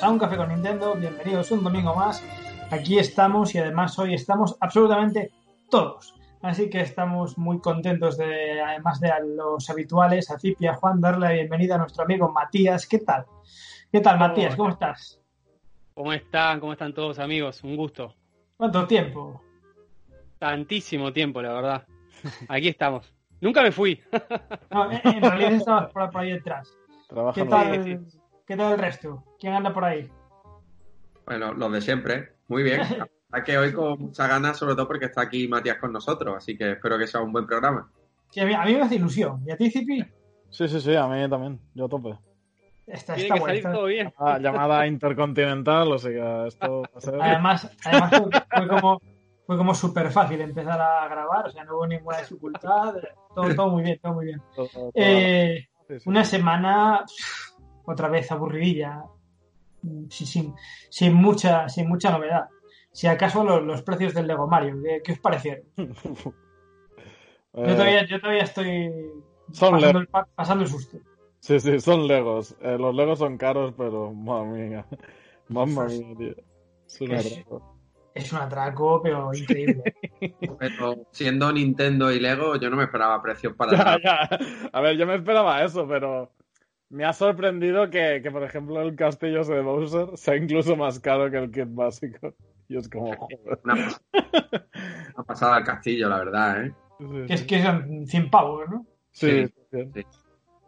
Bienvenidos a un café con Nintendo, bienvenidos un domingo más. Aquí estamos y además hoy estamos absolutamente todos. Así que estamos muy contentos de, además de a los habituales, a Cipi, a Juan, darle la bienvenida a nuestro amigo Matías. ¿Qué tal? ¿Qué tal, Matías? ¿Cómo estás? ¿Cómo están? ¿Cómo están todos amigos? Un gusto. ¿Cuánto tiempo? Tantísimo tiempo, la verdad. Aquí estamos. Nunca me fui. No, en, realidad estabas por, por ahí detrás. ¿Qué Trabajando. tal, Sí, ¿Qué tal el resto? ¿Quién anda por ahí? Bueno, los de siempre. Muy bien. Verdad que hoy con muchas ganas, sobre todo porque está aquí Matías con nosotros, así que espero que sea un buen programa. Sí, a, mí, a mí me hace ilusión. ¿Y a ti, Cipi? Sí, sí, sí, a mí también. Yo a tope. Está, Tiene está que bueno, salir está- todo bien. Ah, llamada intercontinental, o sea esto va a ser... Además, además fue, fue como fue como súper fácil empezar a grabar, o sea, no hubo ninguna dificultad, todo, todo muy bien, todo muy bien. todo- todo- Eh, sí, sí. una semana otra vez aburridilla, sin, sin, sin mucha, sin mucha novedad. Si acaso los, los precios del Lego Mario, ¿qué, qué os parecieron? Yo Eh, todavía, yo todavía estoy Son pasando Lego. el, pa- pasando el susto. Sí, sí, son Legos. Eh, los Legos son caros, pero mamma mía. Mamma mía, tío. Es Es- broma. Es un atraco, pero increíble. Pero siendo Nintendo y Lego, yo no me esperaba precios para ya. A ver, yo me esperaba eso, pero me ha sorprendido que, que, por ejemplo, el castillo de Bowser sea incluso más caro que el kit básico. Y es como, joder. Una, una pasada al castillo, la verdad, ¿eh? Sí, que es sí. que son 100 pavos, ¿no? Sí, Sí. sí.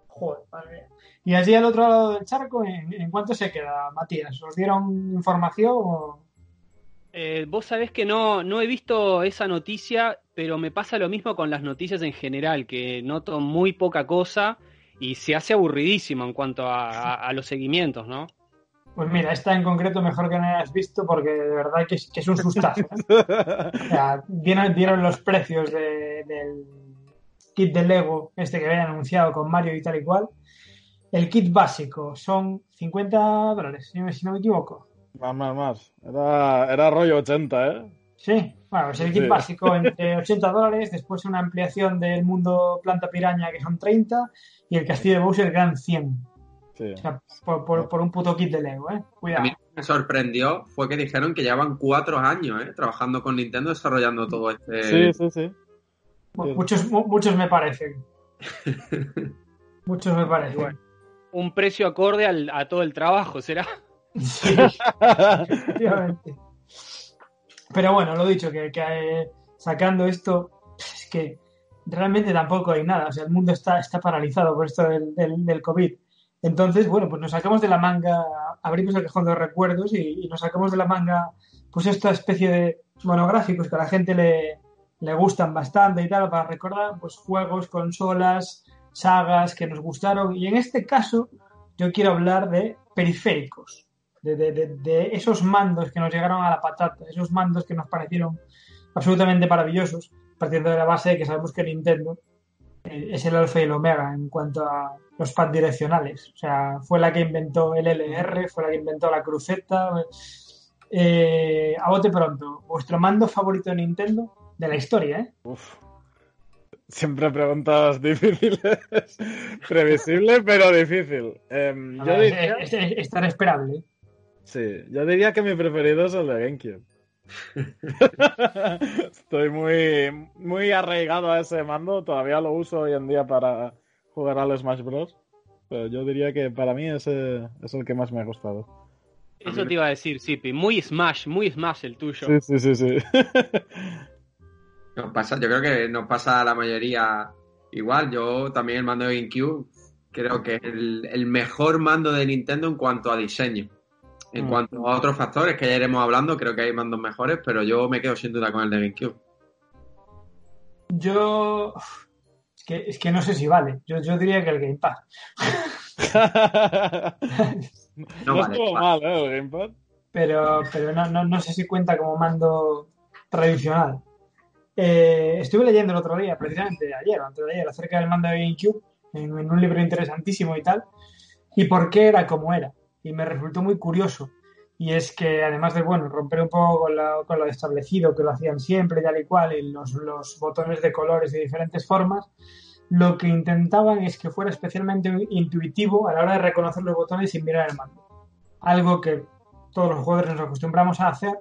Joder, madre mía. Y allí al otro lado del charco, ¿en, en cuánto se queda, Matías? ¿Os dieron información o...? Eh, Vos sabés que no, no he visto esa noticia, pero me pasa lo mismo con las noticias en general, que noto muy poca cosa y se hace aburridísimo en cuanto a, a- a los seguimientos, ¿no? Pues mira, esta en concreto mejor que no hayas visto porque de verdad que es, que es un sustazo. ¿eh? O sea, dieron, dieron los precios de- del kit de Lego, este que habían anunciado con Mario y tal y cual. El kit básico son 50 dólares, si no me- si no me equivoco. Más, más, más. Era, era rollo 80, ¿eh? Sí, bueno, es el kit Sí. básico entre 80 dólares, después una ampliación del mundo planta piraña que son 30 y el castillo de Bowser eran 100. Sí. O sea, por, por- por un puto kit de Lego, ¿eh? A Cuidado. mí lo que me sorprendió fue que dijeron que llevan cuatro años, ¿eh? Trabajando con Nintendo, desarrollando todo este... Sí, sí, sí. Mu- Muchos, mu- muchos me parecen. Muchos me parecen. Bueno. Un precio acorde al- a todo el trabajo, ¿será? Sí, efectivamente. Pero bueno, lo dicho, que, que, eh, sacando esto, es que realmente tampoco hay nada. O sea, el mundo está, está paralizado por esto del, del, COVID. Entonces, bueno, pues nos sacamos de la manga, abrimos el cajón de recuerdos y, nos sacamos de la manga, pues esta especie de monográficos que a la gente le, le gustan bastante y tal, para recordar pues juegos, consolas, sagas que nos gustaron. Y en este caso, yo quiero hablar de periféricos, de- de- de esos mandos que nos llegaron a la patata, esos mandos que nos parecieron absolutamente maravillosos, partiendo de la base de que sabemos que Nintendo eh, es el alfa y el omega en cuanto a los pads direccionales. O sea, fue la que inventó el LR, fue la que inventó la cruceta. Eh, a bote pronto, vuestro mando favorito de Nintendo de la historia, ¿eh? Uf. Siempre preguntas difíciles. Previsible, pero difícil. A yo, ver, diría, es, es- es tan esperable. ¿eh? sí, yo diría que mi preferido es el de GameCube. Estoy muy, muy arraigado a ese mando. Todavía lo uso hoy en día para jugar al Smash Bros. pero yo diría que para mí ese es el que más me ha gustado. Eso te iba a decir, Sipi. Muy Smash, muy Smash el tuyo. Sí, sí, sí, sí. Nos pasa, yo creo que nos pasa a la mayoría igual. Yo también el mando de GameCube creo que es el, el mejor mando de Nintendo en cuanto a diseño. En Mm. cuanto a otros factores que ya iremos hablando, creo que hay mandos mejores, pero yo me quedo sin duda con el de GameCube. Yo. Es que, es que no sé si vale. Yo, yo diría que el Game Pass. no No vale, estuvo mal, ¿eh? El Gamepad. pero, pero no, no, no sé si cuenta como mando tradicional. Eh, estuve leyendo el otro día, precisamente ayer o antes de ayer, acerca del mando de GameCube, en, en un libro interesantísimo y tal, y por qué era como era. Y me resultó muy curioso. Y es que además de, bueno, romper un poco con, la- con lo establecido, que lo hacían siempre y tal y cual, y los, los botones de colores de diferentes formas, lo que intentaban es que fuera especialmente intuitivo a la hora de reconocer los botones sin mirar el mando. Algo que todos los jugadores nos acostumbramos a hacer,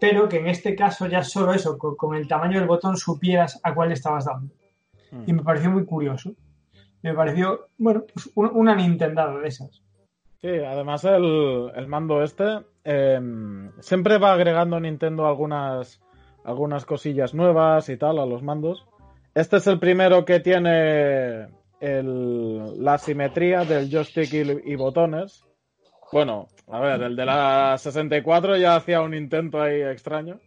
pero que en este caso ya solo eso, con, con el tamaño del botón supieras a cuál le estabas dando. Mm. Y me pareció muy curioso. Me pareció, bueno, pues un- una Nintendada de esas. Sí, además el, el mando este eh, siempre va agregando Nintendo algunas, algunas cosillas nuevas y tal a los mandos. Este es el primero que tiene el- la simetría del joystick y, y botones. Bueno, a ver, el de la 64 ya hacía un intento ahí extraño.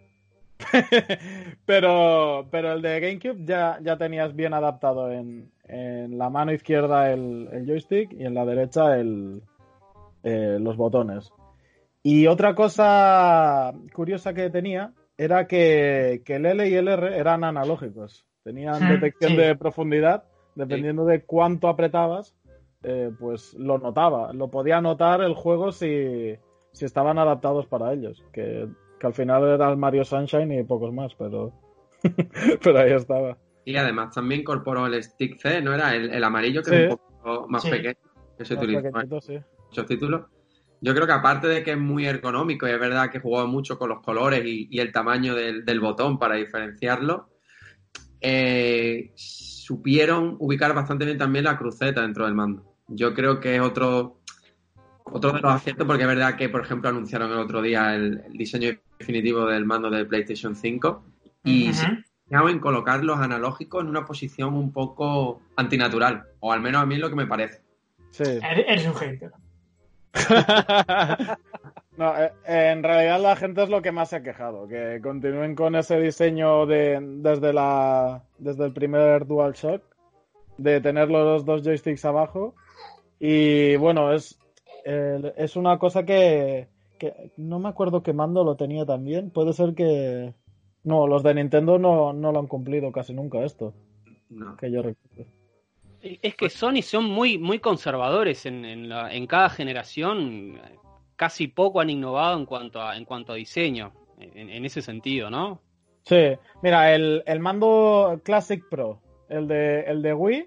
pero, pero el de GameCube ya, ya tenías bien adaptado en, en la mano izquierda el, el joystick y en la derecha el, eh, los botones. Y otra cosa curiosa que tenía era que, que el L y el R eran analógicos. Tenían Mm, detección sí. de profundidad, dependiendo de cuánto apretabas, eh, pues lo notaba. Lo podía notar el juego si, si estaban adaptados para ellos. Que, que al final era el Mario Sunshine y pocos más, pero, pero ahí estaba. Y además también incorporó el Stick C, ¿no era? El, el amarillo, que Sí. es un poco más Sí. pequeño, que se Más utilizó sí. Muchos títulos. Yo creo que aparte de que es muy ergonómico y es verdad que jugó mucho con los colores y, y el tamaño del, del botón para diferenciarlo, eh, supieron ubicar bastante bien también la cruceta dentro del mando. Yo creo que es otro, otro de los aciertos porque es verdad que, por ejemplo, anunciaron el otro día el, el diseño definitivo del mando de PlayStation 5 y Ujú. se fijaron en colocar los analógicos en una posición un poco antinatural, o al menos a mí es lo que me parece. Sí. Eres eres un hater. No, eh, en realidad la gente es lo que más se ha quejado, que continúen con ese diseño de desde la desde el primer DualShock de tener los dos joysticks abajo y bueno es eh, es una cosa que, que no me acuerdo qué mando lo tenía también, puede ser que no los de Nintendo no, no lo han cumplido casi nunca esto No. que yo recuerdo. Es que Sony son muy, muy conservadores en, en, la- en cada generación. Casi poco han innovado en cuanto a, en cuanto a diseño, en, en ese sentido, ¿no? Sí, mira, el, el mando Classic Pro, el de, el de Wii,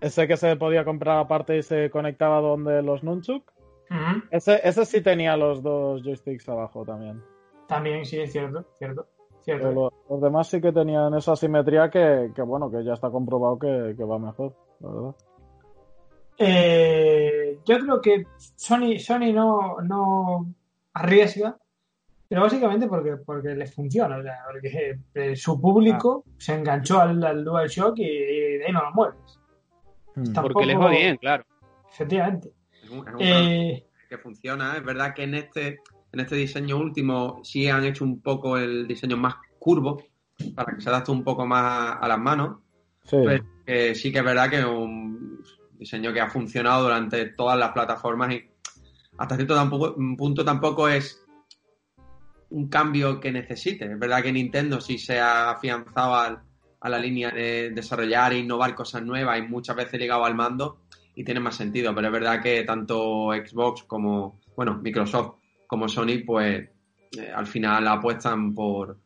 ese que se podía comprar aparte y se conectaba donde los Nunchuk, ese, ese sí tenía los dos joysticks abajo también. También, sí, es cierto, cierto. Cierto. lo- los demás sí que tenían esa simetría que, que bueno, que ya está comprobado que, que va mejor, la verdad. Eh, yo creo que Sony, Sony no, no arriesga, pero básicamente porque, porque les funciona. O sea, porque eh, su público se enganchó al, al DualShock y, y de ahí no lo mueves. Hmm. Tampoco- Porque les va bien, claro. Efectivamente. Es un- es un Eh, que funciona. Es verdad que en este, en este diseño último sí han hecho un poco el diseño más curvo para que se adapte un poco más a las manos. Sí, Pero que sí que es verdad que es un diseño que ha funcionado durante todas las plataformas y hasta cierto punto tampoco es un cambio que necesite. Es verdad que Nintendo sí se ha afianzado al- a la línea de desarrollar e innovar cosas nuevas y muchas veces ligado al mando y tiene más sentido. Pero es verdad que tanto Xbox como, bueno, Microsoft como Sony, pues eh, al final apuestan por,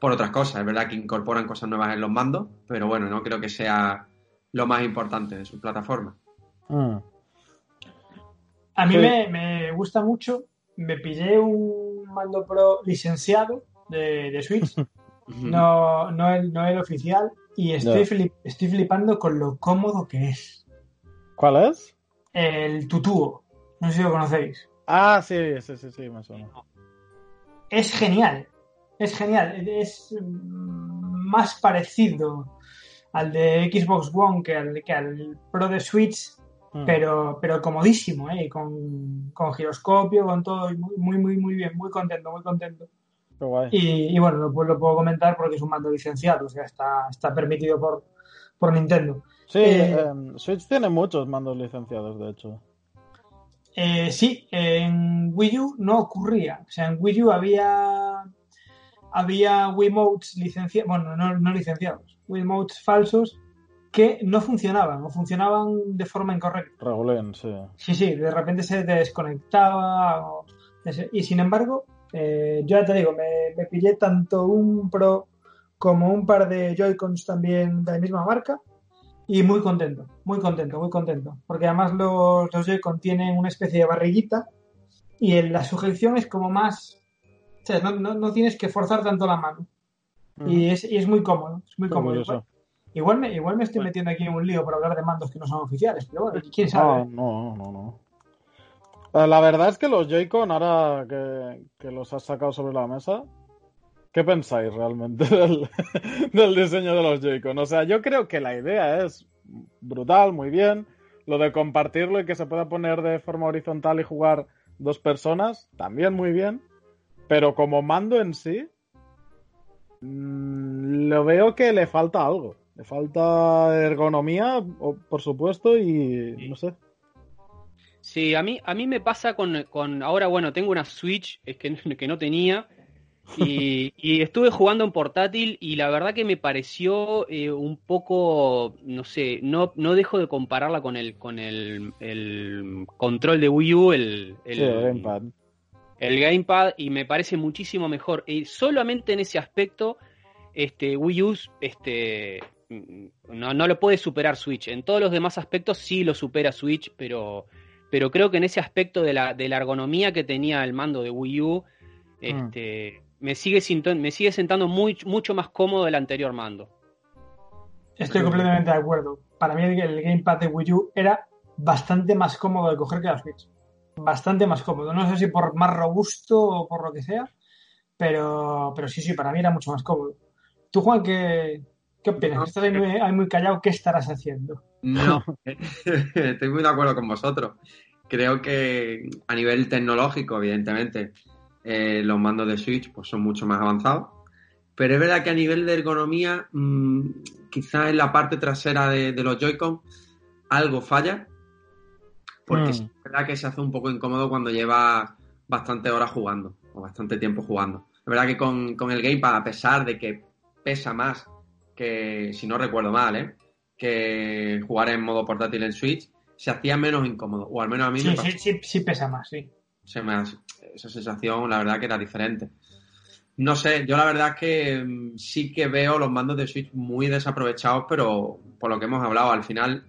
por otras cosas. Es verdad que incorporan cosas nuevas en los mandos, pero bueno, no creo que sea lo más importante de su plataforma. Hmm. a mí Sí. me, me gusta mucho. Me pillé un mando pro licenciado de, de Switch, no, no, el, no el oficial, y estoy, flip- estoy flipando con lo cómodo que es. ¿Cuál es? El Tutuo. No sé si lo conocéis. Ah, sí, sí, sí, sí, me suena. Es genial. Es genial. Es mm, más parecido al de Xbox One que al, que al Pro de Switch, Mm. pero, pero comodísimo, ¿eh? Con, con giroscopio, con todo. y Muy, muy, muy, muy bien. Muy contento, muy contento. Y, y bueno, lo, pu- lo puedo comentar porque es un mando licenciado, o sea, está, está permitido por, por Nintendo. Sí, eh, em, Switch tiene muchos mandos licenciados, de hecho. Eh, sí, en Wii U no ocurría. O sea, en Wii U había, había Wiimotes licenciados, bueno, no, no licenciados, Wiimotes falsos que no funcionaban o funcionaban de forma incorrecta. Regulín, sí. Sí, sí, de repente se desconectaba. o- y sin embargo, eh, yo ya te digo, me, me pillé tanto un Pro como un par de Joy-Cons también de la misma marca y muy contento, muy contento, muy contento. Porque además los, los Joy-Con tienen una especie de barriguita y en la sujeción es como más. O sea, no, no- no tienes que forzar tanto la mano. Y es, y es muy cómodo, es muy cómodo. Igual me, igual me estoy Bueno. metiendo aquí en un lío por hablar de mandos que no son oficiales, pero bueno, quién No, sabe. no, no, no. Eh, La verdad es que los Joy-Con, ahora que, que los has sacado sobre la mesa, ¿qué pensáis realmente del, del diseño de los Joy-Con? O sea, yo creo que la idea es brutal, muy bien. Lo de compartirlo y que se pueda poner de forma horizontal y jugar dos personas, también muy bien. Pero como mando en sí, mm, lo veo que le falta algo. Le falta ergonomía, por supuesto, y no sé. Sí, a mí, a mí me pasa con, con ahora, bueno, tengo una Switch es que, que no tenía y, y estuve jugando en portátil y la verdad que me pareció eh, un poco, no sé, no, no dejo de compararla con el, con el, el control de Wii U, el, el, Sí, el. El gamepad y me parece muchísimo mejor. Y solamente en ese aspecto, este Wii U este, mm, no, no lo puede superar Switch. En todos los demás aspectos sí lo supera Switch, pero, pero creo que en ese aspecto de la, de la ergonomía que tenía el mando de Wii U, este, me, sigue sinto- me sigue sentando muy, mucho más cómodo el anterior mando. Estoy completamente de acuerdo. Para mí el, el gamepad de Wii U era bastante más cómodo de coger que la Switch. Bastante más cómodo. No sé si por más robusto o por lo que sea, pero, pero sí, sí, para mí era mucho más cómodo. ¿Tú, Juan, qué, qué opinas? Estás ahí muy, ahí muy callado. ¿Qué estarás haciendo? No, estoy muy de acuerdo con vosotros. Creo que a nivel tecnológico, evidentemente, eh, los mandos de Switch pues, son mucho más avanzados. Pero es verdad que a nivel de ergonomía, mm, quizás en la parte trasera de, de los Joy-Con algo falla. Porque Mm. es verdad que se hace un poco incómodo cuando lleva bastante horas jugando o bastante tiempo jugando. Es verdad que con, con el Gamepad, a pesar de que pesa más que, si no recuerdo mal, ¿eh? que jugar en modo portátil en Switch, se hacía menos incómodo. O al menos a mí me Sí, pasó. sí, sí, sí pesa más, sí. Se me hace- esa sensación, la verdad, que era diferente. No sé, yo la verdad es que mm, sí que veo los mandos de Switch muy desaprovechados, pero por lo que hemos hablado, al final,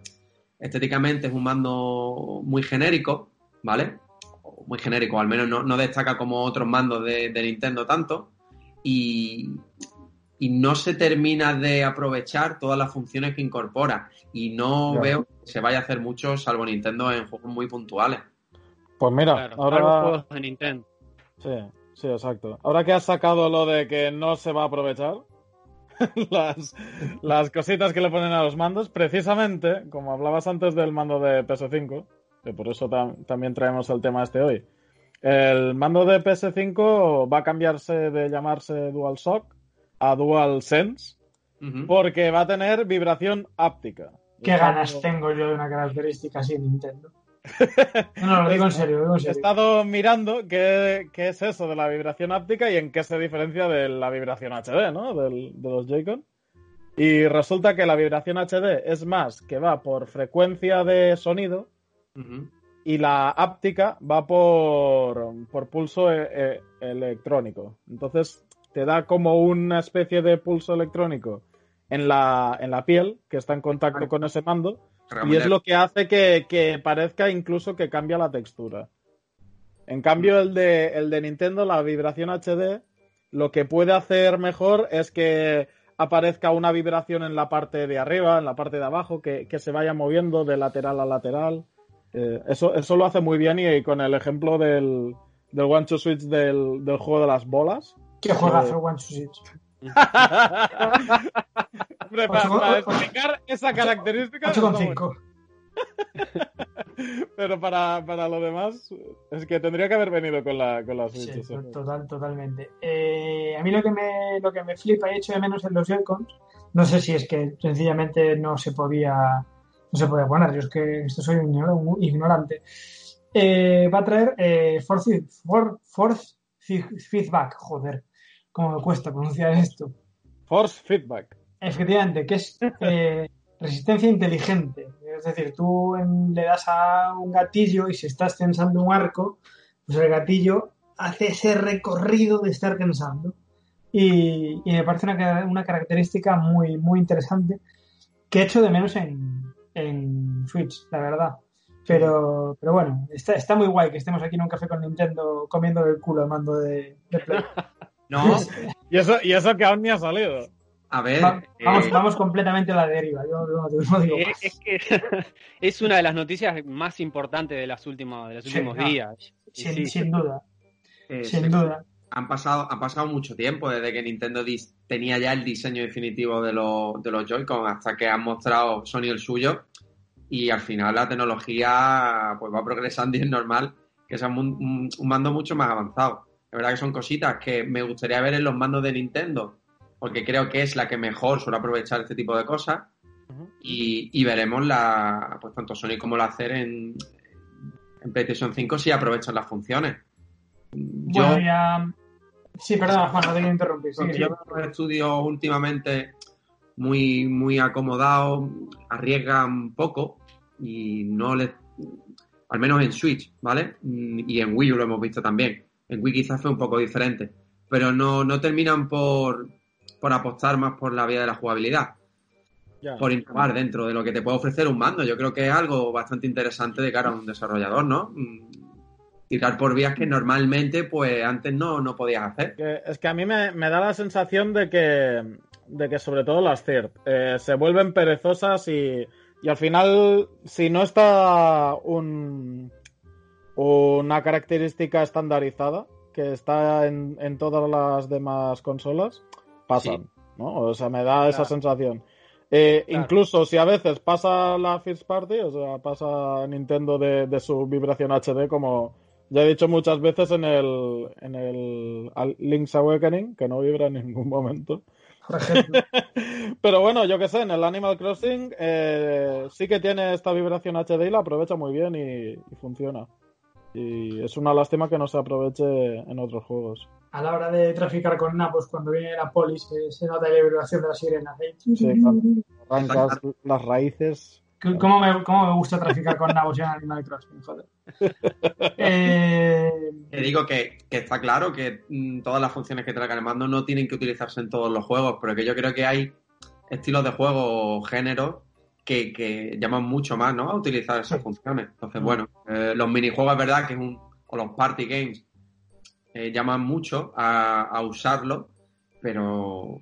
estéticamente es un mando muy genérico, ¿vale? O Muy genérico, al menos no, no destaca como otros mandos de, de Nintendo tanto. Y, y no se termina de aprovechar todas las funciones que incorpora. Y no veo que se vaya a hacer mucho, salvo Nintendo, en juegos muy puntuales. Pues mira, Claro, ahora. juegos de Nintendo. Sí, sí, exacto. Ahora que has sacado lo de que no se va a aprovechar las, las cositas que le ponen a los mandos, precisamente, como hablabas antes del mando de PS5, que por eso tam- también traemos el tema este hoy, el mando de PS5 va a cambiarse de llamarse DualShock a DualSense Ujú. porque va a tener vibración áptica. Qué ganas tengo yo de una característica así en Nintendo. No, lo digo en serio, lo digo en He serio. estado mirando qué, qué es eso de la vibración áptica y en qué se diferencia de la vibración HD, ¿no? Del- de los Joy-Con. Y resulta que la vibración HD es más que va por frecuencia de sonido y la áptica va por, por pulso e- e- electrónico. Entonces te da como una especie de pulso electrónico en la, en la piel que está en contacto con ese mando y es lo que hace que, que parezca incluso que cambia la textura. En cambio, el de, el de Nintendo, la vibración HD, lo que puede hacer mejor es que aparezca una vibración en la parte de arriba, en la parte de abajo, que, que se vaya moviendo de lateral a lateral. Eh, eso, eso lo hace muy bien y, con el ejemplo del, del One to Switch del, del juego de las bolas. ¿Qué juegas el One to Switch? Hombre, para, para explicar esa característica. 8,5. Pero para, para lo demás, es que tendría que haber venido con la, con la Switch. Sí, total, totalmente. Eh, a mí lo que me, lo que me flipa y echo de menos en los Joy-Cons, no sé si es que sencillamente no se podía, no se podía poner, yo es que esto soy un ignor- un ignorante. Eh, va a traer eh, force, for- force feedback, joder, cómo me cuesta pronunciar esto. Force feedback. Efectivamente, que es eh, resistencia inteligente. Es decir, tú en- le das a un gatillo y si estás tensando un arco, pues el gatillo hace ese recorrido de estar tensando. Y, y me parece una, una característica muy, muy interesante que echo de menos en, en Switch, la verdad. Pero, pero bueno, está, está muy guay que estemos aquí en un café con Nintendo comiendo el culo el mando de, de Play. No, Y eso, y eso que aún ni ha salido. a ver. Va- eh, vamos, vamos completamente a la deriva. Yo no, no digo Eh, más. es que es una de las noticias más importantes de, las últimas, de los últimos días. Sin, sí, sin duda, eh, sin duda. han pasado, han pasado mucho tiempo desde que Nintendo dis- tenía ya el diseño definitivo de, los de los Joy-Con hasta que han mostrado Sony el suyo y al final la tecnología pues va progresando y es normal que sea un, un- un mando mucho más avanzado. Es verdad que son cositas que me gustaría ver en los mandos de Nintendo porque creo que es la que mejor suele aprovechar este tipo de cosas y, y veremos la pues tanto Sony como la hacer en, en PlayStation 5 si aprovechan las funciones. Yo, Bueno, ya. Sí, perdona, Juan, no te quiero interrumpir. sigue, yo veo los estudios últimamente muy, muy acomodados, arriesgan poco y no les. Al menos en Switch, ¿vale? Y en Wii U lo hemos visto también. En Wii quizás fue un poco diferente. Pero no, no terminan por, por apostar más por la vía de la jugabilidad. Ya. Por innovar dentro de lo que te puede ofrecer un mando. Yo creo que es algo bastante interesante de cara a un desarrollador, ¿no? Mm, Tirar por vías que normalmente, pues antes no, no podías hacer. Es que a mí me, me da la sensación de que, de que sobre todo las CERT eh, se vuelven perezosas y, y al final, si no está un, una característica estandarizada que está en, en todas las demás consolas, pasan, Sí. ¿no? O sea, me da esa sensación. Eh, Claro. Incluso si a veces pasa la First Party, o sea, pasa Nintendo de, de su vibración HD, como ya he dicho muchas veces en el, en el Link's Awakening, que no vibra en ningún momento. Pero bueno, yo que sé, en el Animal Crossing eh, sí que tiene esta vibración HD y la aprovecha muy bien y, y funciona. Y es una lástima que no se aproveche en otros juegos. A la hora de traficar con napos, cuando viene la polis, se, se nota la vibración de las sirenas. ¿eh? Sí. Arrancas las raíces. ¿Cómo me, ¿Cómo me gusta traficar con nabos en Animal Crossing? Joder. Eh, Te digo que, que está claro que mm, todas las funciones que traiga el mando no tienen que utilizarse en todos los juegos, pero que yo creo que hay estilos de juego o géneros que, que llaman mucho más ¿no? a utilizar esas funciones. Entonces, bueno, eh, los minijuegos es verdad que es un. o los party games eh, llaman mucho a, a usarlo, pero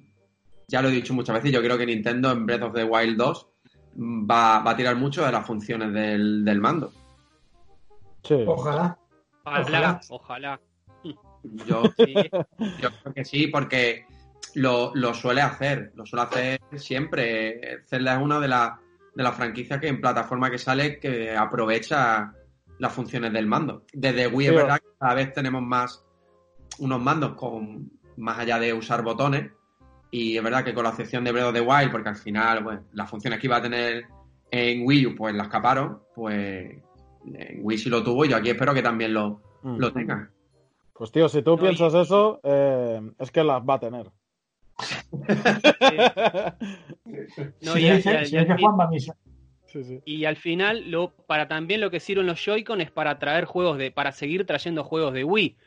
ya lo he dicho muchas veces, yo creo que Nintendo en Breath of the Wild 2 mm, va, va a tirar mucho de las funciones del, del mando. Sí. ojalá. Ojalá, ojalá. Yo, Sí. Yo creo que sí, porque lo, lo suele hacer, lo suele hacer siempre. Zelda es una de, las de las franquicias que en plataforma que sale que aprovecha las funciones del mando. Desde Wii es verdad que cada vez tenemos más unos mandos con más allá de usar botones y es verdad que con la excepción de Breath of the Wild, porque al final pues, las funciones que iba a tener en Wii U pues las caparon, pues en Wii sí lo tuvo y yo aquí espero que también lo, Mm. lo tenga. Pues tío, si tú No, y- piensas eso, eh, es que las va a tener. Y, al- final, lo, para también lo que sirven los Joy-Con es para traer juegos de, para seguir trayendo juegos de Wii.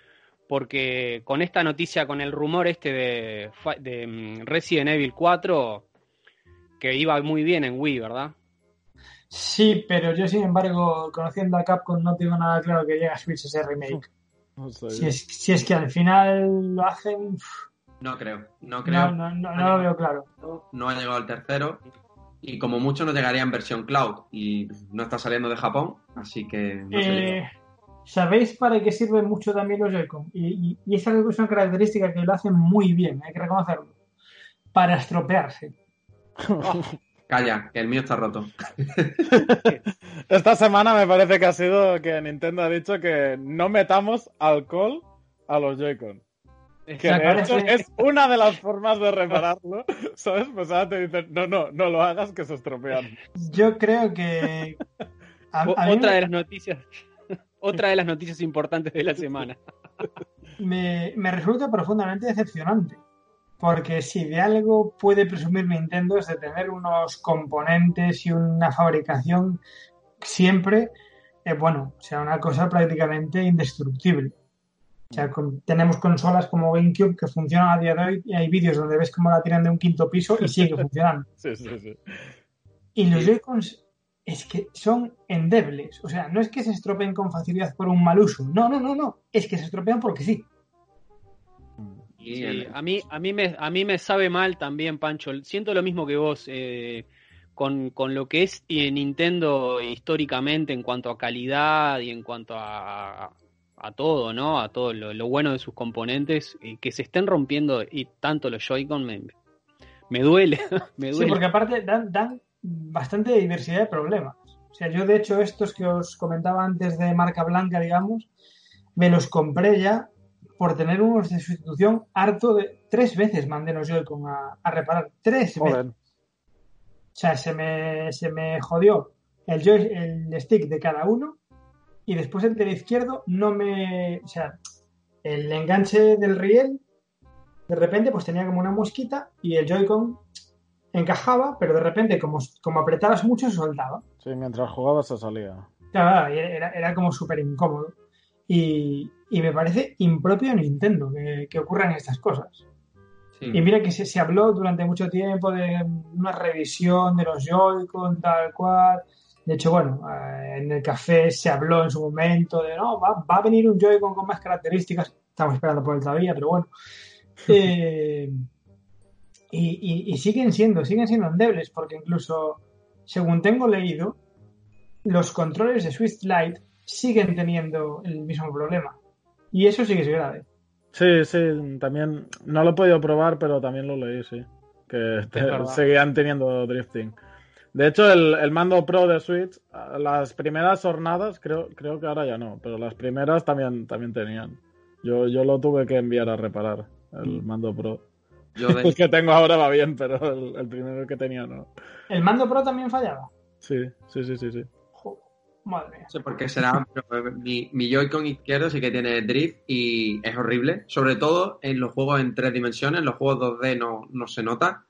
Porque con esta noticia, con el rumor este de, mm, Resident Evil 4, que iba muy bien en Wii, ¿verdad? Sí, pero yo, sin embargo, conociendo a Capcom, no tengo nada claro que llegue a Switch ese remake. No sé. Si es, si es que al final lo hacen. No creo, no creo. No, no, no, no lo veo claro. No ha llegado al tercero. Y como mucho no llegaría en versión cloud. Y no está saliendo de Japón, así que no sé. Eh, ¿Sabéis para qué sirven mucho también los Joy-Con? Y, y, y esa es una característica que lo hacen muy bien, hay que reconocerlo. Para estropearse. Calla, que el mío está roto. Esta semana me parece que ha sido que Nintendo ha dicho que no metamos alcohol a los Joy-Con. Que de hecho es una de las formas de repararlo, ¿sabes? Pues ahora te dicen, no, no, no lo hagas que se estropean. Yo creo que... A, a otra me... de las noticias, otra de las noticias importantes de la semana. Me, me resulta profundamente decepcionante. Porque si de algo puede presumir Nintendo es de tener unos componentes y una fabricación siempre, eh, bueno, o sea, una cosa prácticamente indestructible. O sea, con, tenemos consolas como GameCube que funcionan a día de hoy y hay vídeos donde ves cómo la tiran de un quinto piso y sigue funcionando. Sí, sí, sí. Y los Joy-Cons es que son endebles. O sea, no es que se estropeen con facilidad por un mal uso. No, no, no, no. Es que se estropean porque sí. Sí, a mí, a, mí me, a mí me sabe mal también, Pancho. Siento lo mismo que vos. Eh, con, con, lo que es Nintendo históricamente en cuanto a calidad y en cuanto a, a todo, ¿no? A todo lo, lo, bueno de sus componentes, y que se estén rompiendo y tanto los Joy-Con me, me, duele, me duele. Sí, porque aparte dan, dan bastante diversidad de problemas. O sea, yo de hecho estos que os comentaba antes de marca blanca, digamos, me los compré ya por tener unos de sustitución harto de... Tres veces mandé los Joy-Con a, a, reparar. Tres Joder. veces. O sea, se me, se me jodió el, joy, el stick de cada uno y después el del izquierdo no me... O sea, el enganche del riel de repente pues tenía como una mosquita y el Joy-Con encajaba, pero de repente como, como apretaras mucho se soltaba. Sí, mientras jugabas se salía. Claro, era, era como súper incómodo. Y, y, me parece impropio Nintendo que, que ocurran estas cosas. Sí. Y mira que se, se, habló durante mucho tiempo de una revisión de los Joy-Con, tal cual. De hecho, bueno, eh, en el café se habló en su momento de, no, va, va a venir un Joy-Con con más características. Estamos esperando por él todavía, pero bueno. Eh, y, y, y, siguen siendo, siguen siendo endebles, porque incluso, según tengo leído, los controles de Swift Lite siguen teniendo el mismo problema. Y eso sí que es grave. Sí, sí, también no lo he podido probar, pero también lo leí, sí. Que te, seguían teniendo drifting. De hecho, el, el, mando Pro de Switch, las primeras jornadas, creo, creo que ahora ya no, pero las primeras también, también tenían. Yo, yo lo tuve que enviar a reparar, el mando Pro. Yo. El que tengo ahora va bien, pero el, el, primero que tenía no. ¿El mando Pro también fallaba? Sí, sí, sí, sí. sí. Madre mía. No sé por qué será, pero mi, mi Joy-Con izquierdo sí que tiene drift y es horrible. Sobre todo en los juegos en tres dimensiones, en los juegos 2D no, no se nota.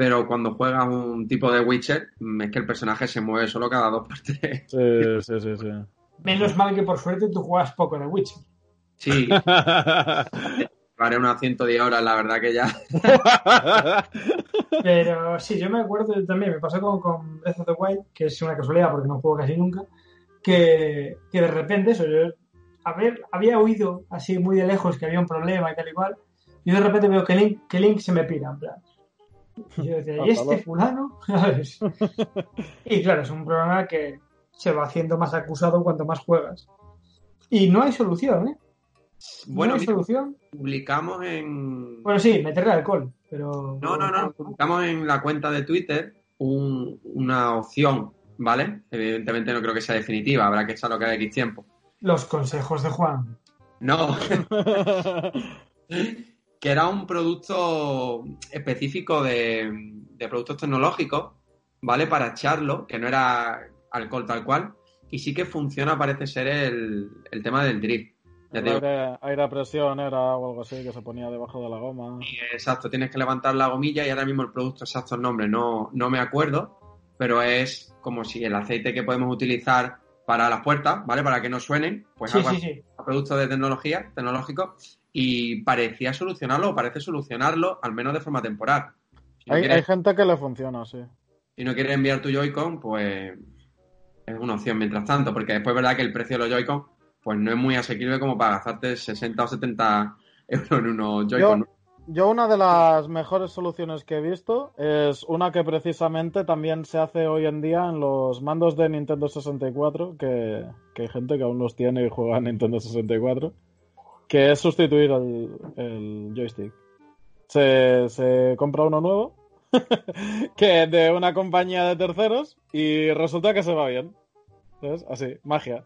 Pero cuando juegas un tipo de Witcher, es que el personaje se mueve solo cada dos por tres. Sí, sí, sí, sí. Menos mal que por suerte tú juegas poco de Witcher. Sí. Haré unas 110 horas, la verdad que ya. Pero sí, yo me acuerdo también, me pasó con, con Breath of the Wild, que es una casualidad porque no juego casi nunca, que, que de repente eso, yo a ver, había oído así muy de lejos que había un problema y tal y cual, y de repente veo que Link, que Link se me pira, en plan. Y yo decía, ¿y este fulano? y claro, es un problema que se va haciendo más acusado cuanto más juegas. Y no hay solución, ¿eh? Bueno, ¿No hay solución? publicamos en. Bueno, sí, meterle alcohol, pero. No, no, no. Publicamos en la cuenta de Twitter un, una opción, ¿vale? Evidentemente no creo que sea definitiva, habrá que echarlo cada X tiempo. Los consejos de Juan. No. que era un producto específico de, de, productos tecnológicos, ¿vale? Para echarlo, que no era alcohol tal cual, y sí que funciona, parece ser, el, el tema del drift. Ya aire, aire, a presión era o algo así que se ponía debajo de la goma. Exacto, tienes que levantar la gomilla y ahora mismo el producto exacto el nombre no, no me acuerdo, pero es como si el aceite que podemos utilizar para las puertas, ¿vale? Para que no suenen, pues sí, algo sí, sí. producto de tecnología, tecnológico, y parecía solucionarlo, o parece solucionarlo, al menos de forma temporal. Si no hay, quieres, hay, gente que le funciona, sí. Si no quieres enviar tu Joy-Con, pues es una opción mientras tanto, porque después es verdad que el precio de los Joy-Con pues no es muy asequible como para gastarte 60 o 70 euros en unos Joy-Con. Yo, yo una de las mejores soluciones que he visto es una que precisamente también se hace hoy en día en los mandos de Nintendo 64, que, que hay gente que aún los tiene y juega en Nintendo 64, que es sustituir el, el joystick. Se, se compra uno nuevo, que de una compañía de terceros, y resulta que se va bien. ¿Sabes? Así, magia.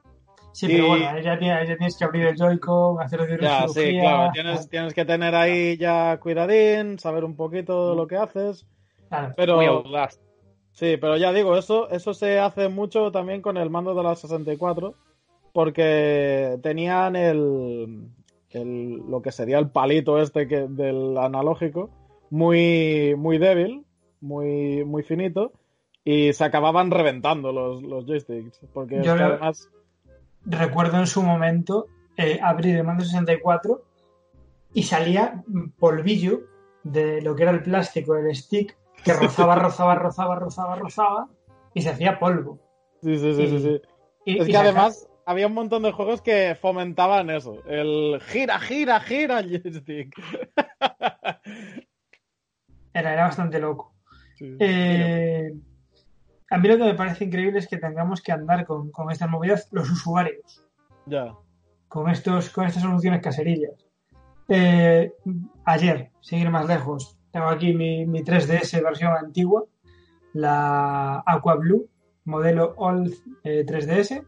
Sí, pero Y- bueno, ya tienes, ya tienes que abrir el Joy-Con, hacer de Ya, sí, claro. Tienes, tienes que tener ahí ya cuidadín, saber un poquito de lo que haces. Claro. Pero Muy sí, pero ya digo, eso, eso se hace mucho también con el mando de la 64, porque tenían el, el lo que sería el palito este que, del analógico muy, muy débil, muy, muy finito, y se acababan reventando los, los joysticks, porque es Yo lo- además recuerdo en su momento eh, abrir el mando 64 y salía polvillo de lo que era el plástico del stick que rozaba, rozaba, rozaba, rozaba, rozaba y se hacía polvo. Sí, sí, sí, sí, sí. Y- Es y que además había un montón de juegos que fomentaban eso. El gira, gira, gira joystick. era, era bastante loco. Sí. Eh, a mí lo que me parece increíble es que tengamos que andar con, con estas movidas los usuarios, Ya. con, estos, con estas soluciones caserillas. Eh, ayer, seguir más lejos, tengo aquí mi, mi 3DS versión antigua, la Aqua Blue, modelo Old eh, 3DS,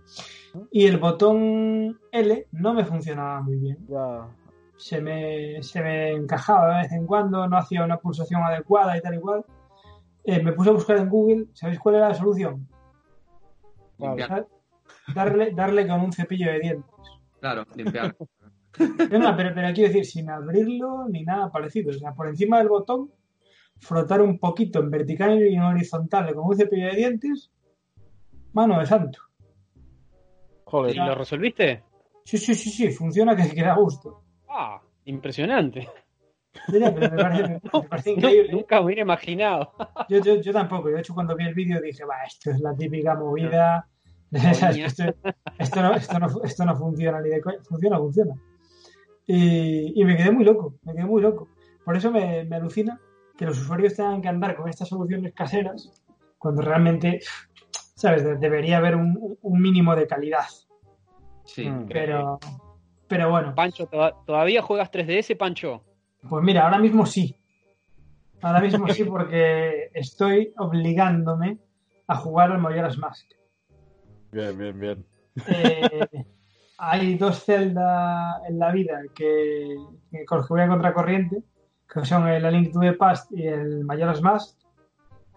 y el botón L no me funcionaba muy bien. Ya. Se me, se me encajaba de vez en cuando, no hacía una pulsación adecuada y tal igual. Eh, me puse a buscar en Google, ¿sabéis cuál era la solución? Limpiar. Darle, darle con un cepillo de dientes. Claro, limpiar. No, no, pero, pero quiero decir, sin abrirlo ni nada parecido. O sea, por encima del botón, frotar un poquito en vertical y en horizontal con un cepillo de dientes, mano de santo. ¿Y Joder. lo resolviste? Sí, sí, sí, sí, funciona que, que da gusto. Ah, impresionante. Ya, pero me parece, me parece increíble. Nunca hubiera imaginado. Yo, yo, yo tampoco. De hecho, cuando vi el vídeo dije, va, esto es la típica movida. Esto no, esto, no, esto no funciona ni de coña. Funciona, funciona. Y, y me quedé muy loco, me quedé muy loco. Por eso me, me alucina que los usuarios tengan que andar con estas soluciones caseras cuando realmente, ¿sabes? De- debería haber un, un mínimo de calidad. Sí. Mm. Pero, pero bueno, Pancho, ¿toda- ¿todavía juegas 3DS, Pancho? pues mira, ahora mismo sí. Ahora mismo sí porque estoy obligándome a jugar al Majora's Mask. Bien, bien, bien. Eh, hay dos Zelda en la vida que, que con los que voy a contracorriente, que son el A Link to the Past y el Majora's Mask,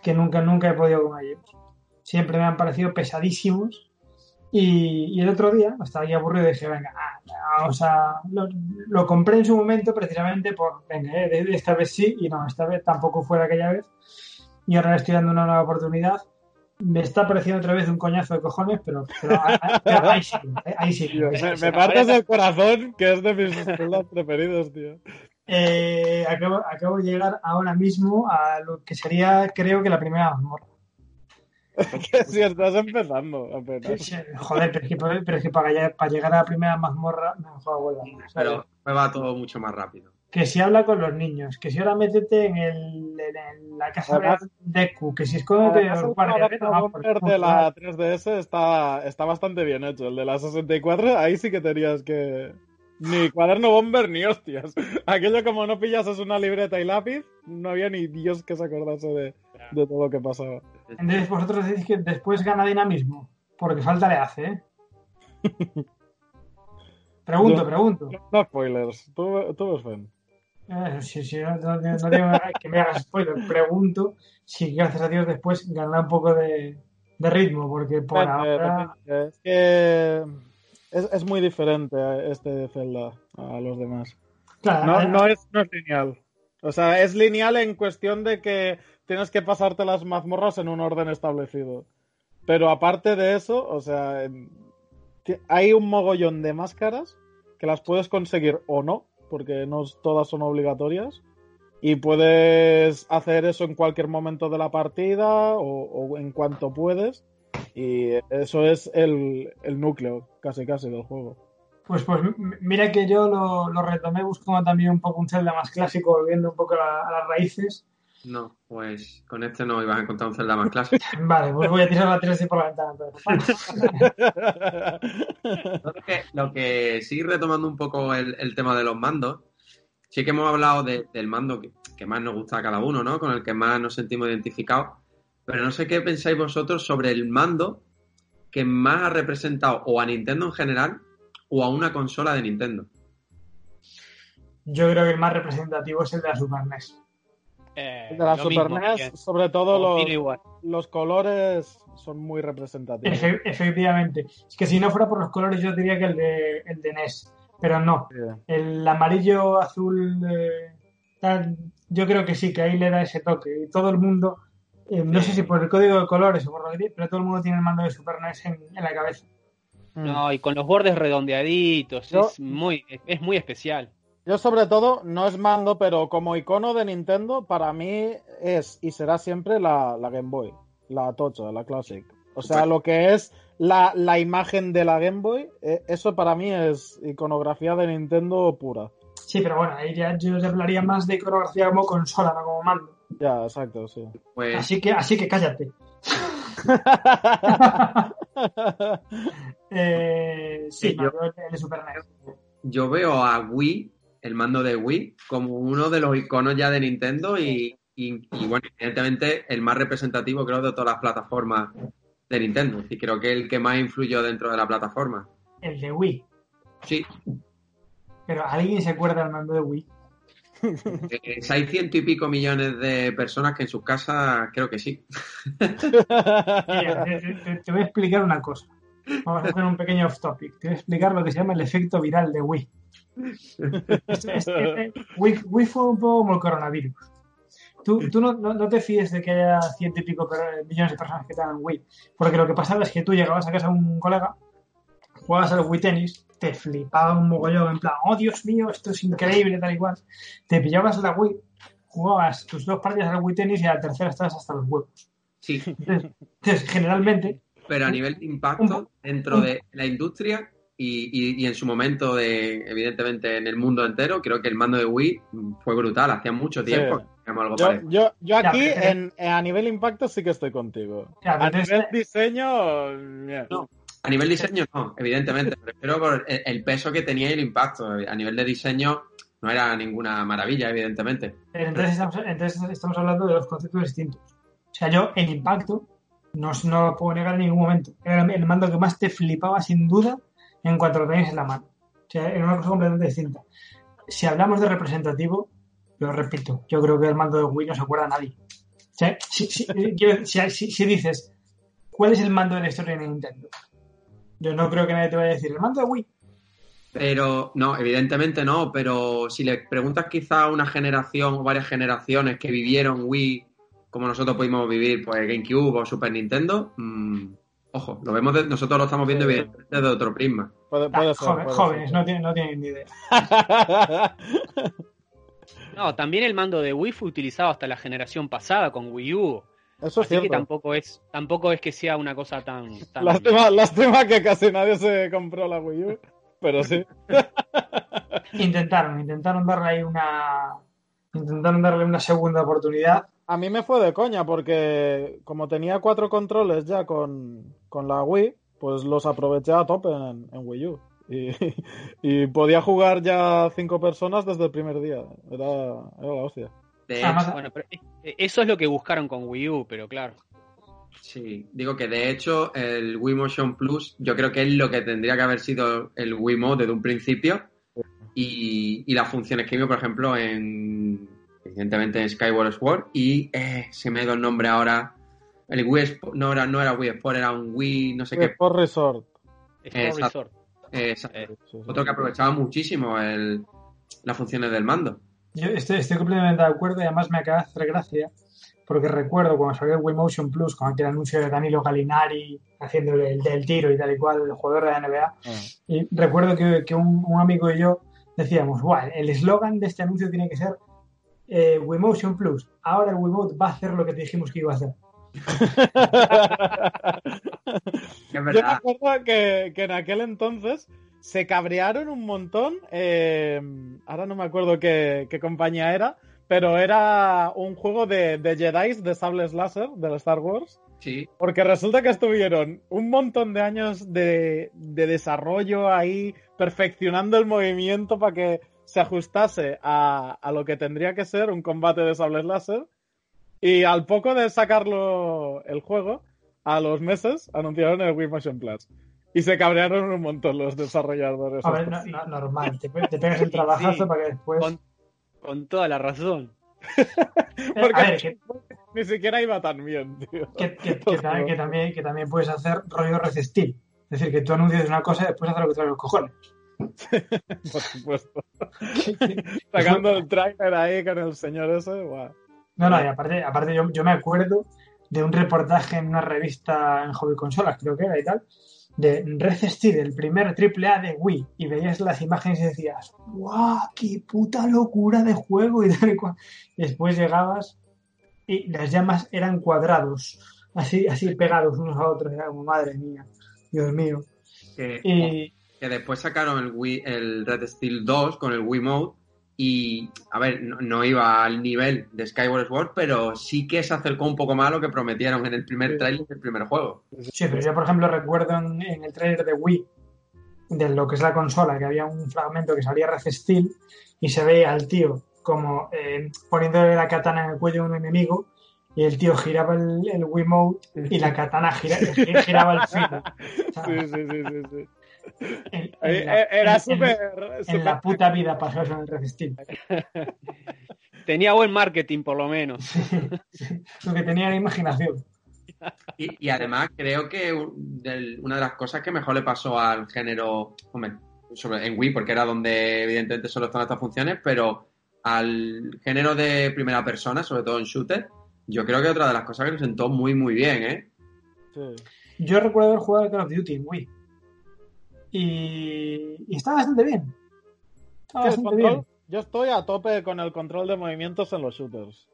que nunca, nunca he podido con ellos. Siempre me han parecido pesadísimos. Y, y el otro día, estaba aquí aburrido y dije, venga, ah, vamos a... Lo, lo compré en su momento precisamente por, venga, eh, de- de esta vez sí, y no, esta vez tampoco fue aquella vez. Y ahora le estoy dando una nueva oportunidad. Me está pareciendo otra vez un coñazo de cojones, pero, pero ahí, sí, ahí sí. Tío, ahí sí. me, me partes el corazón, que es de mis Zelda preferidos, tío. Eh, acabo, acabo de llegar ahora mismo a lo que sería, creo que la primera mazmorra. Que si estás empezando apenas. Sí, sí, Joder, pero es que, pero es que para, llegar, para llegar a la primera mazmorra, no, joder, vuelva. Pero me va todo mucho más rápido. Que si habla con los niños, que si ahora métete en, el, en el- la casa Además- de Deku, que si escóndete en Además, los el guardias. por- de la 3DS está, está bastante bien hecho. El de la 64, ahí sí que tenías que. Ni cuaderno bomber ni hostias. Aquello como no pillases una libreta y lápiz, no había ni Dios que se acordase de, de todo lo que pasaba. Entonces vosotros decís que después gana dinamismo, porque falta le hace, ¿eh? Pregunto, Yo- pregunto. No spoilers, tú, tú. Eh, sí, sí, no, no- no digo que me hagas spoiler. Pregunto si, gracias a Dios, después ganará un poco de, de ritmo, porque por ahora. Es que es, es muy diferente a este Zelda a los demás. Claro, No, eh, no, es, no es lineal. O sea, es lineal en cuestión de que tienes que pasarte las mazmorras en un orden establecido. Pero aparte de eso, o sea, hay un mogollón de máscaras que las puedes conseguir o no, porque no todas son obligatorias. Y puedes hacer eso en cualquier momento de la partida o, en cuanto puedes. Y eso es el núcleo, casi casi, del juego. Pues, pues mira que yo lo, lo retomé buscando también un poco un Zelda más clásico, volviendo un poco a, la- a las raíces. No, pues con este no ibas a encontrar un Zelda más clásico. Vale, pues voy a tirar la 3D por la ventana. entonces. Lo que, lo que sí, retomando un poco el, el tema de los mandos, sí que hemos hablado de- del mando que, que más nos gusta a cada uno, ¿no? Con el que más nos sentimos identificados. Pero no sé qué pensáis vosotros sobre el mando que más ha representado o a Nintendo en general o a una consola de Nintendo. Yo creo que el más representativo es el de la Super NES. Eh, De la Super mismo, NES, bien. sobre todo los, los colores son muy representativos. Efe- efectivamente. Es que si no fuera por los colores, yo diría que el de, el de NES. Pero no. El amarillo, azul, eh, tal, yo creo que sí, que ahí le da ese toque. Y todo el mundo, eh, no sé si por el código de colores o por lo que pero todo el mundo tiene el mando de Super NES en, en la cabeza. Mm. No, y con los bordes redondeaditos, Yo- es muy, es muy especial. Yo sobre todo, no es mando, pero como icono de Nintendo, para mí es y será siempre la, la Game Boy, la Tocha, la Classic. O sea, lo que es la, la imagen de la Game Boy, eh, eso para mí es iconografía de Nintendo pura. Sí, pero bueno, ahí ya yo hablaría más de coreografía como consola, no como mando. Ya, exacto, sí. Pues Así que, así que cállate. Eh, sí, yo- yo el de Super NES. yo veo a Wii, el mando de Wii, como uno de los iconos ya de Nintendo y, y- y, bueno, evidentemente el más representativo creo de todas las plataformas de Nintendo. Y creo que el que más influyó dentro de la plataforma. El de Wii. Sí, Pero ¿alguien se acuerda del mando de Wii? eh, hay ciento y pico millones de personas que en sus casas creo que sí. Mira, te, te- voy a explicar una cosa. Vamos a hacer un pequeño off topic. Te voy a explicar lo que se llama el efecto viral de Wii. Wii, fue un poco como el coronavirus. Tú, no, no- te fíes de que haya ciento y pico millones de personas que tengan Wii. Porque lo que pasaba es que tú llegabas a casa de un colega, jugabas al Wii Tennis, te flipaba un mogollón, en plan, oh Dios mío, esto es increíble, tal y cual. Te pillabas la Wii, jugabas tus dos partidas al Wii Tennis y a la tercera estabas hasta los huevos. Sí, Entonces, entonces, generalmente, pero a nivel de impacto dentro de la industria y, y- y en su momento de, evidentemente, en el mundo entero, creo que el mando de Wii fue brutal. Hacía mucho tiempo Sí. algo Yo, parecido. yo, yo Ya, aquí, pero- en, a nivel impacto, sí que estoy contigo. Ya, A nivel diseño, mira. No. A nivel diseño, no, evidentemente. Me refiero por el, peso que tenía y el impacto. A nivel de diseño, no era ninguna maravilla, evidentemente. Pero entonces estamos, entonces estamos hablando de dos conceptos distintos. O sea, yo el impacto no, no lo puedo negar en ningún momento. Era el mando que más te flipaba sin duda en cuanto lo tenías en la mano. O sea, era una cosa completamente distinta. Si hablamos de representativo, lo repito, yo creo que el mando de Wii no se acuerda a nadie. O sea, si- si dices, ¿cuál es el mando de la historia de Nintendo? Yo no creo que nadie te vaya a decir, el mando de Wii. Pero, no, evidentemente no, pero si le preguntas quizá a una generación o varias generaciones que vivieron Wii como nosotros pudimos vivir, pues GameCube o Super Nintendo, mm, ojo, lo vemos de- nosotros lo estamos viendo Sí. evidentemente desde otro prisma. Puede, puede Ah, ser, joven- puede jóvenes, ser. no tienen, no tienen ni idea. No, también el mando de Wii fue utilizado hasta la generación pasada con Wii U. Eso es Así que cierto. tampoco es, tampoco es que sea una cosa tan, tan- Lástima, lástima que casi nadie se compró la Wii U, pero sí. Intentaron, intentaron darle ahí una. Intentaron darle una segunda oportunidad. A mí me fue de coña porque como tenía cuatro controles ya con, con la Wii, pues los aproveché a tope en, en Wii U. Y, y podía jugar ya cinco personas desde el primer día. Era, era la hostia. De Además, hecho, Bueno, pero eh, eso es lo que buscaron con Wii U, pero claro. sí, digo que de hecho el Wii Motion Plus yo creo que es lo que tendría que haber sido el Wii Mode desde un principio y, y las funciones que vimos, por ejemplo, en evidentemente en Skyward Sword y eh, se me ha ido el nombre ahora. El Wii Sport, no era, no era Wii Sport, era un Wii, no sé qué. Sport Resort. Sport Exacto. Resort. eh, exacto. Eh. Otro que aprovechaba muchísimo el, las funciones del mando. Yo estoy, estoy completamente de acuerdo y además me acaba de hacer gracia porque recuerdo cuando salió el Wii Motion Plus con aquel anuncio de Danilo Galinari haciendo el del tiro y tal y cual, el jugador de la NBA. Y recuerdo que, que un, un amigo y yo decíamos, "Buah, el eslogan de este anuncio tiene que ser eh, Wii Motion Plus. Ahora el Wiimote va a hacer lo que te dijimos que iba a hacer. Que es Yo me verdad. acuerdo que, que en aquel entonces se cabrearon un montón. eh, ahora no me acuerdo qué, qué compañía era, pero era un juego de, de Jedi de sables láser de Star Wars. Sí, Porque resulta que estuvieron un montón de años de, de desarrollo ahí, perfeccionando el movimiento para que se ajustase a, a lo que tendría que ser un combate de sables láser. Y al poco de sacarlo el juego, a los meses, anunciaron el Wii Motion Plus. Y se cabrearon un montón los desarrolladores. A ver, no- no- normal, te, pe- te pegas el trabajazo sí. para que después... Con, con toda la razón. Eh, porque- a ver, que, Ni siquiera iba tan bien, tío. que- que- que también, que, también, que también puedes hacer rollo recestil. Es decir, que tú anuncias una cosa y después haces lo que te da los cojones. Por supuesto. Sacando el trailer ahí con el señor ese, guau. No, no, y aparte, aparte yo, yo me acuerdo de un reportaje en una revista en Hobby Consolas, creo que era y tal, de Red Steel, el primer triple A de Wii, y veías las imágenes y decías, ¡guau! ¡Qué puta locura de juego! Y tal cual. Después llegabas y las llamas eran cuadrados, así, así pegados unos a otros, era como, madre mía, Dios mío. que, Y que después sacaron el, Wii, el Red Steel 2 con el Wii Mode y, a ver, no, no iba al nivel de Skyward Sword, pero sí que se acercó un poco más a lo que prometieron en el primer Sí. trailer del primer juego. Sí, pero yo, por ejemplo, recuerdo en, en el trailer de Wii, de lo que es la consola, que había un fragmento que salía Red Steel y se veía al tío como eh, poniéndole la katana en el cuello de un enemigo y el tío giraba el, el Wiimote y la katana gira- gi- giraba al filo. O sea, Sí, sí, sí, sí, sí. en- en la- eh, Era en- súper. En súper- la puta vida pasó eso en el Steel. Tenía buen marketing, por lo menos. Lo que tenía era imaginación. Y, y además creo que un- del- una de las cosas que mejor le pasó al género, hombre, sobre, en Wii, porque era donde evidentemente solo están estas funciones, pero al género de primera persona, sobre todo en shooter, yo creo que otra de las cosas que lo sentó muy muy bien, ¿eh? Sí. Yo recuerdo haber jugado al Call of Duty en Wii. Y, y está bastante bien. Está Sí, el bastante control- bien. yo estoy a tope con el control de movimientos en los shooters.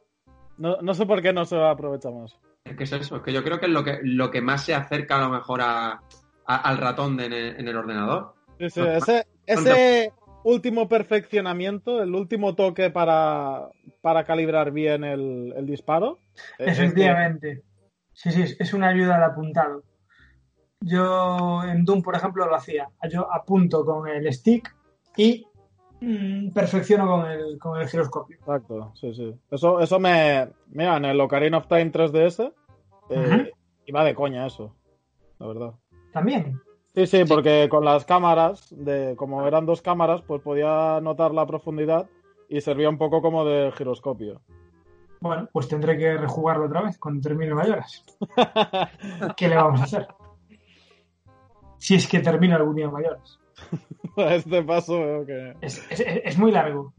No, no sé por qué no se aprovecha más. Es que es eso, es que yo creo que es lo que, lo que más se acerca a lo mejor a, a- al ratón de en, el, en el ordenador. Sí, sí, ese, ese último perfeccionamiento, el último toque para, para calibrar bien el, el disparo. eh, es que- Efectivamente. Sí, sí, es una ayuda al apuntado. Yo en Doom, por ejemplo, lo hacía. Yo apunto con el stick y mm, perfecciono con el, con el giroscopio. Exacto, sí, sí. Eso, eso me. Mira, en el Ocarina of Time 3DS eh, iba de coña eso, la verdad. También. Sí, sí, porque con las cámaras, de como eran dos cámaras, pues podía notar la profundidad y servía un poco como de giroscopio. Bueno, pues tendré que rejugarlo otra vez cuando termine mayores. ¿Qué le vamos a hacer? Si es que termino algún día mayores. A este paso veo que. Es, es- es muy largo.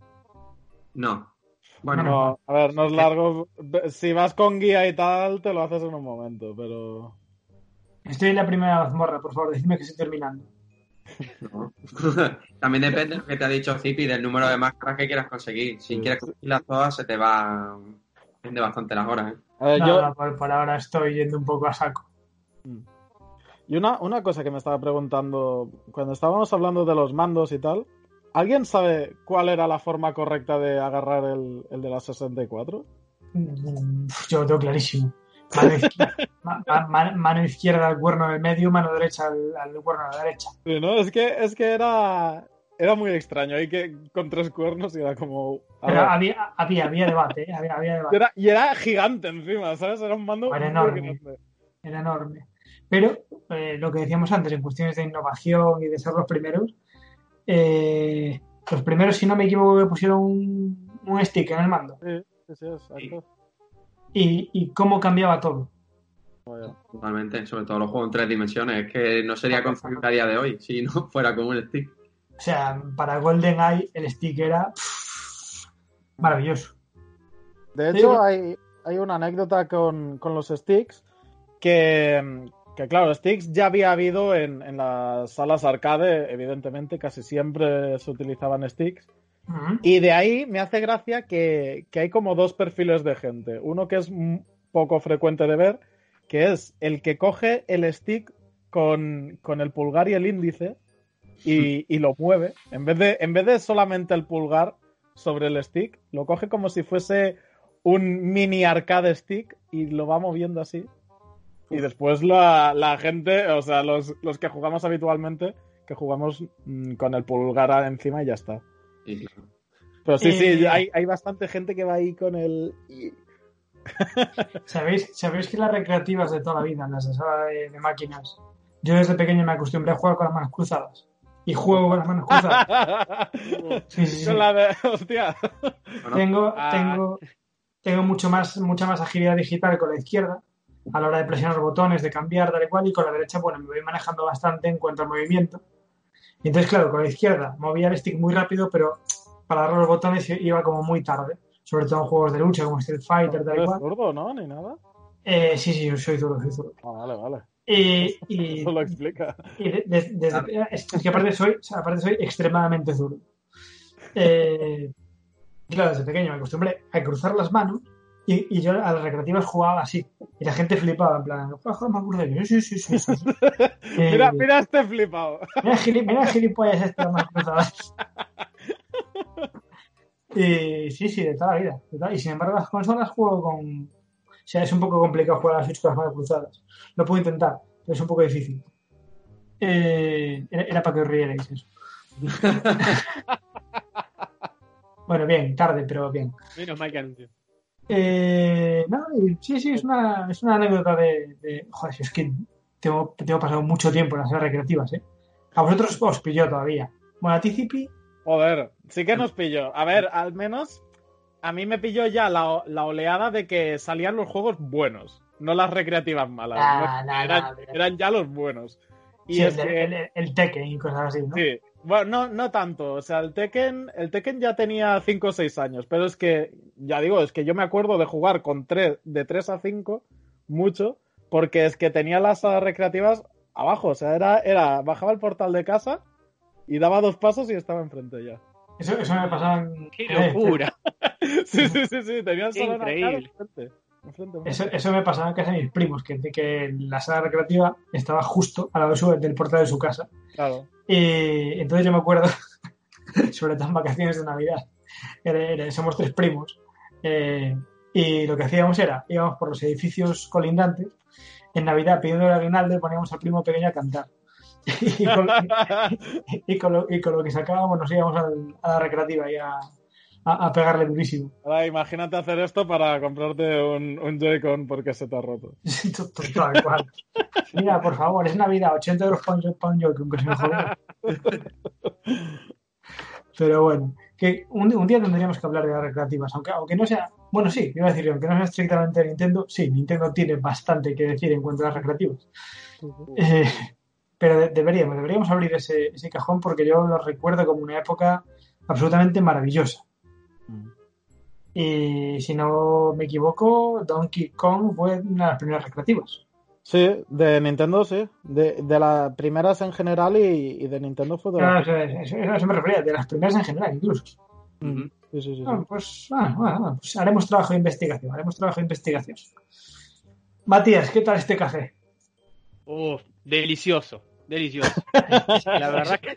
No. Bueno, No, a ver, no es largo. Si vas con guía y tal, te lo haces en un momento, pero. Estoy en la primera mazmorra, por favor, decidme que estoy terminando. no. También depende de lo que te ha dicho Zipi del número de máscaras que quieras conseguir. Si Sí. quieres conseguirlas todas, se te va de bastante las horas, ¿eh? A ver, No, yo, no, por, por ahora estoy yendo un poco a saco. Y una, una cosa que me estaba preguntando, cuando estábamos hablando de los mandos y tal, ¿alguien sabe cuál era la forma correcta de agarrar el, el de la 64? Mm, Yo lo tengo clarísimo. Mano izquierda, ma- ma- ma- mano izquierda al cuerno del medio, mano derecha al, al cuerno de la derecha. Sí, ¿no? Es que, es que era, era muy extraño, ahí que con tres cuernos y era como... Pero había, había, había debate, ¿eh? había, había Y debate. era, y era gigante encima, ¿sabes? Era un mando Era enorme. Era enorme. Pero eh, lo que decíamos antes, en cuestiones de innovación y de ser los primeros, eh, los primeros, si no me equivoco, que pusieron un, un stick en el mando. Sí, sí, exacto. Y, y cómo cambiaba todo. Totalmente, sobre todo los juegos en tres dimensiones. Es que no sería concebible a día de hoy si no fuera con un stick. O sea, para GoldenEye el stick era pff, maravilloso. De hecho, hay, hay una anécdota con, con los sticks que, que, claro, sticks ya había habido en, en las salas arcade, evidentemente, casi siempre se utilizaban sticks. Y de ahí me hace gracia que, que hay como dos perfiles de gente. Uno que es poco frecuente de ver, que es el que coge el stick con, con el pulgar y el índice y, y lo mueve. En vez, de, en vez de solamente el pulgar sobre el stick, lo coge como si fuese un mini arcade stick y lo va moviendo así. Y después la, la gente, o sea, los, los que jugamos habitualmente, que jugamos mm, con el pulgar encima y ya está. Pero sí, sí, Eh, hay, hay bastante gente que va ahí con el... ¿Sabéis, ¿Sabéis que las recreativas de toda la vida, las de sala de, de máquinas, yo desde pequeño me acostumbré a jugar con las manos cruzadas? Y juego con las manos cruzadas. Sí, sí, sí. Con la de... Hostia. Bueno, Tengo, Ah. tengo, tengo mucho más, mucha más agilidad digital con la izquierda a la hora de presionar botones, de cambiar, tal y cual, y con la derecha, bueno, me voy manejando bastante en cuanto al movimiento. Y entonces, claro, con la izquierda movía el stick muy rápido, pero para dar los botones iba como muy tarde, sobre todo en juegos de lucha como Street Fighter, tal y ¿Eres cual. zurdo, no? Ni nada. Eh, sí, sí, yo soy duro, soy duro. Ah, vale, vale. Y, y, Eso lo explica. y de- de- desde- es es que aparte soy, aparte soy extremadamente duro. Eh, claro, desde pequeño me acostumbré a cruzar las manos y, y yo a las recreativas jugaba así. Y la gente flipaba, en plan, ¿juegas con más cruzadas? Y yo, Sí, sí, sí. sí, sí. Eh, Mira, mira este flipado. Mira, gili- mira gilipollas este más cruzadas. Y sí, sí, de toda la vida. toda- Y sin embargo, las consolas juego con. O sea, es un poco complicado jugar a las Switch con las manos cruzadas. Lo puedo intentar, pero es un poco difícil. Eh, era, era para que os rierais eso. bueno, bien, tarde, pero bien. Menos mal que anunció. Eh, no, sí, sí, es una, es una anécdota de, de- Joder, si es que tengo, tengo pasado mucho tiempo en las áreas recreativas, ¿eh? A vosotros os pilló todavía. Bueno, a ti, Zipi, Joder, sí que nos pilló. A ver, al menos a mí me pilló ya la, la oleada de que salían los juegos buenos, no las recreativas malas. Ah, ¿no? eran, ya los buenos. Y sí, es el, que, el, el Tekken y cosas así, ¿no? sí. Bueno, no, no tanto. O sea, el Tekken, el Tekken ya tenía 5 o 6 años, pero es que, ya digo, es que yo me acuerdo de jugar con tres, de 3 a 5, mucho, porque es que tenía las salas recreativas abajo. O sea, era, era, bajaba el portal de casa y daba dos pasos y estaba enfrente ya. Eso, eso me pasaba en... ¡Qué locura! Sí, sí, sí, sí, tenía increíble. enfrente. Eso, eso me pasaba en casa de mis primos, que, que la sala recreativa estaba justo al lado del portal de su casa. Claro. Y entonces yo me acuerdo, sobre todo en vacaciones de Navidad, somos tres primos, eh, y lo que hacíamos era, íbamos por los edificios colindantes, en Navidad pidiendo el aguinaldo poníamos al primo pequeño a cantar. Y con, y con lo, y con lo que sacábamos nos íbamos a la recreativa y a, a- a pegarle durísimo. Ahora imagínate hacer esto para comprarte un, un Joy-Con porque se te ha roto. Sí, cual. Mira, por favor, es Navidad, 80 euros para un, Joy-Con, que se me jodió. Pero bueno, que un, un día tendríamos que hablar de las recreativas, aunque, aunque no sea, bueno, sí, iba a decir, aunque no sea estrictamente Nintendo, sí, Nintendo tiene bastante que decir en cuanto a las recreativas. Eh, pero de- deberíamos, deberíamos abrir ese, ese cajón porque yo lo recuerdo como una época absolutamente maravillosa. Y si no me equivoco, Donkey Kong fue una de las primeras recreativas. Sí, de Nintendo sí. De, de las primeras en general y, y de Nintendo fue de Ah, las... eso, eso- eso- eso me refería, de las primeras en general, incluso. Sí, sí, sí, sí. Ah, pues, ah, pues haremos trabajo de investigación, haremos trabajo de investigación. Matías, ¿qué tal este café? Uf, delicioso, delicioso. La verdad que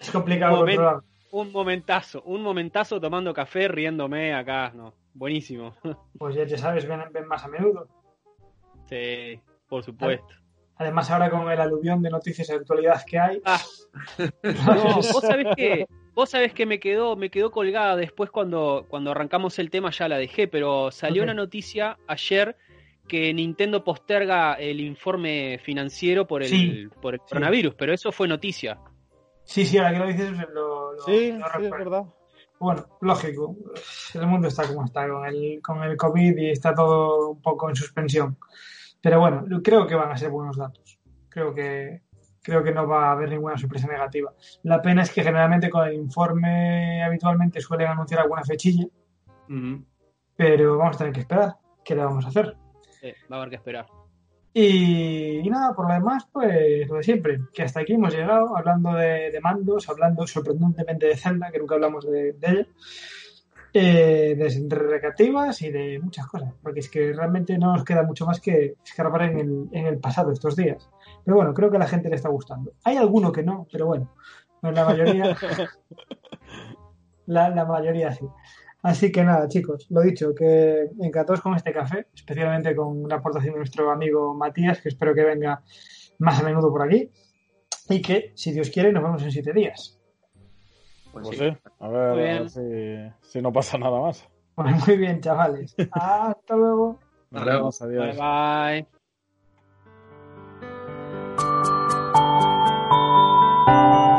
Es complicado Momento. Un momentazo, un momentazo tomando café, riéndome acá, no. Buenísimo. Pues ya, ya sabes, ven, ven más a menudo. Sí, por supuesto. Además, ahora con el aluvión de noticias de actualidad que hay, Ah, no, vos sabés que vos sabés que me quedó me quedó colgada después cuando cuando arrancamos el tema ya la dejé, pero salió una noticia ayer que Nintendo posterga el informe financiero por el Sí, por el sí. coronavirus, pero eso fue noticia. Sí, sí, ahora que lo dices, lo, lo- Sí, lo sí, es recuerdo. verdad. Bueno, lógico. El mundo está como está con el, con el COVID y está todo un poco en suspensión. Pero bueno, creo que van a ser buenos datos. Creo que, creo que no va a haber ninguna sorpresa negativa. La pena es que generalmente con el informe habitualmente suelen anunciar alguna fechilla, Ujú. pero vamos a tener que esperar. ¿Qué le vamos a hacer? Sí, va a haber que esperar. Y, y nada, por lo demás, pues lo de siempre, que hasta aquí hemos llegado hablando de, de mandos, hablando sorprendentemente de Zelda, que nunca hablamos de, de ella, eh, de recreativas y de muchas cosas, porque es que realmente no nos queda mucho más que escarbar en el, en el pasado estos días. Pero bueno, creo que a la gente le está gustando. Hay alguno que no, pero bueno, pues la mayoría, la, la mayoría sí. Así que nada, chicos, lo dicho, que encantados con este café, especialmente con la aportación de nuestro amigo Matías, que espero que venga más a menudo por aquí. Y que, si Dios quiere, nos vemos en siete días. Pues, pues sí. a ver, si, no pasa nada más. Pues muy bien, chavales. Hasta luego. Nos vemos, adiós. Bye bye.